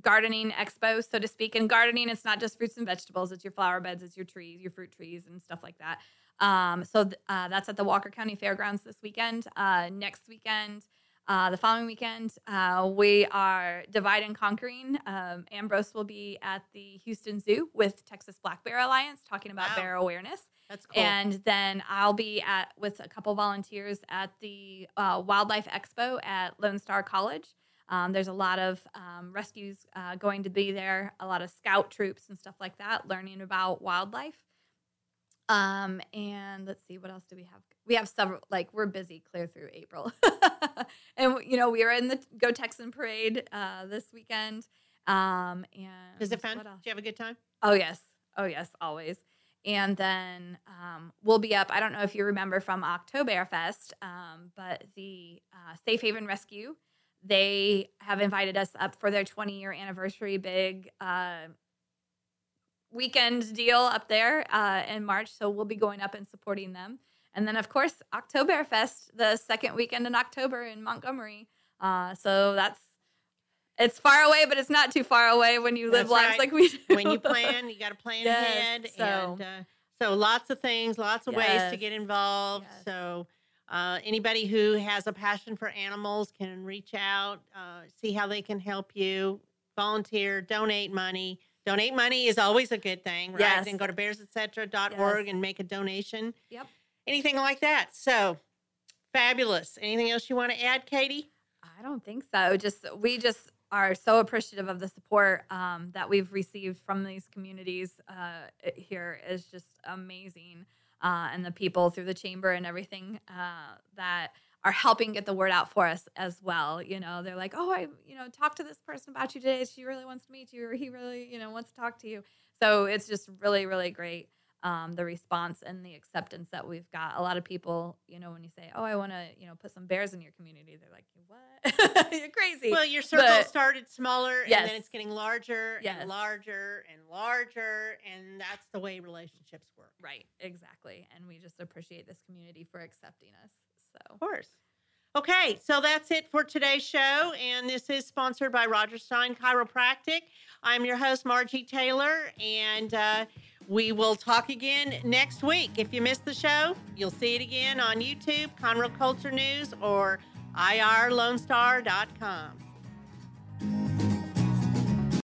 gardening expo, so to speak. And gardening, it's not just fruits and vegetables; it's your flower beds, it's your trees, your fruit trees, and stuff like that. Um, so th- uh, that's at the Walker County Fairgrounds this weekend. Uh, next weekend, uh, the following weekend, uh, we are divide and conquering. Um, Ambrose will be at the Houston Zoo with Texas Black Bear Alliance talking about Wow. bear awareness. That's cool. And then I'll be at with a couple volunteers at the uh, Wildlife Expo at Lone Star College. Um, there's a lot of um, rescues uh, going to be there, a lot of scout troops and stuff like that, learning about wildlife. Um, and let's see, what else do we have? We have several, like, we're busy clear through April. (laughs) and, you know, we are in the Go Texan Parade uh, this weekend. Um, and Is it fun? Do you have a good time? Oh yes, oh yes, always. And then um, we'll be up. I don't know if you remember from Oktoberfest, um, but the uh, Safe Haven Rescue, they have invited us up for their 20 year anniversary big uh, weekend deal up there uh, in March. So we'll be going up and supporting them. And then, of course, Oktoberfest, the second weekend in October in Montgomery. Uh, so that's it's far away, but it's not too far away when you live That's lives right. like we do. when you (laughs) plan, you got to plan Yes, ahead. so- and uh, so lots of things, lots of ways to get involved. yes. So uh, anybody who has a passion for animals can reach out, uh, see how they can help you, volunteer, donate money. Donate money is always a good thing, right? Yes. Then go to bearsetc.org Yes. and make a donation. Yep. Anything like that. So fabulous. Anything else you want to add, Katie? I don't think so. Just we just are so appreciative of the support um, that we've received from these communities uh, here is just amazing, uh, and the people through the chamber and everything uh, that are helping get the word out for us as well. You know, they're like, "Oh, I you know talked to this person about you today. She really wants to meet you, or he really you know wants to talk to you." So it's just really really great. Um, the response and the acceptance that we've got. A lot of people, you know, when you say, "Oh, I want to, you know, put some bears in your community," they're like, "What? (laughs) You're crazy." Well, your circle But- started smaller and Yes. then it's getting larger Yes. and larger and larger. And that's the way relationships work. right, exactly. And we just appreciate this community for accepting us. So, Of course. Okay, so that's it for today's show. And this is sponsored by Roger Stein Chiropractic. I'm your host, Margie Taylor, and uh, we will talk again next week. If you missed the show, you'll see it again on YouTube, Conroe Culture News, or irlonestar.com.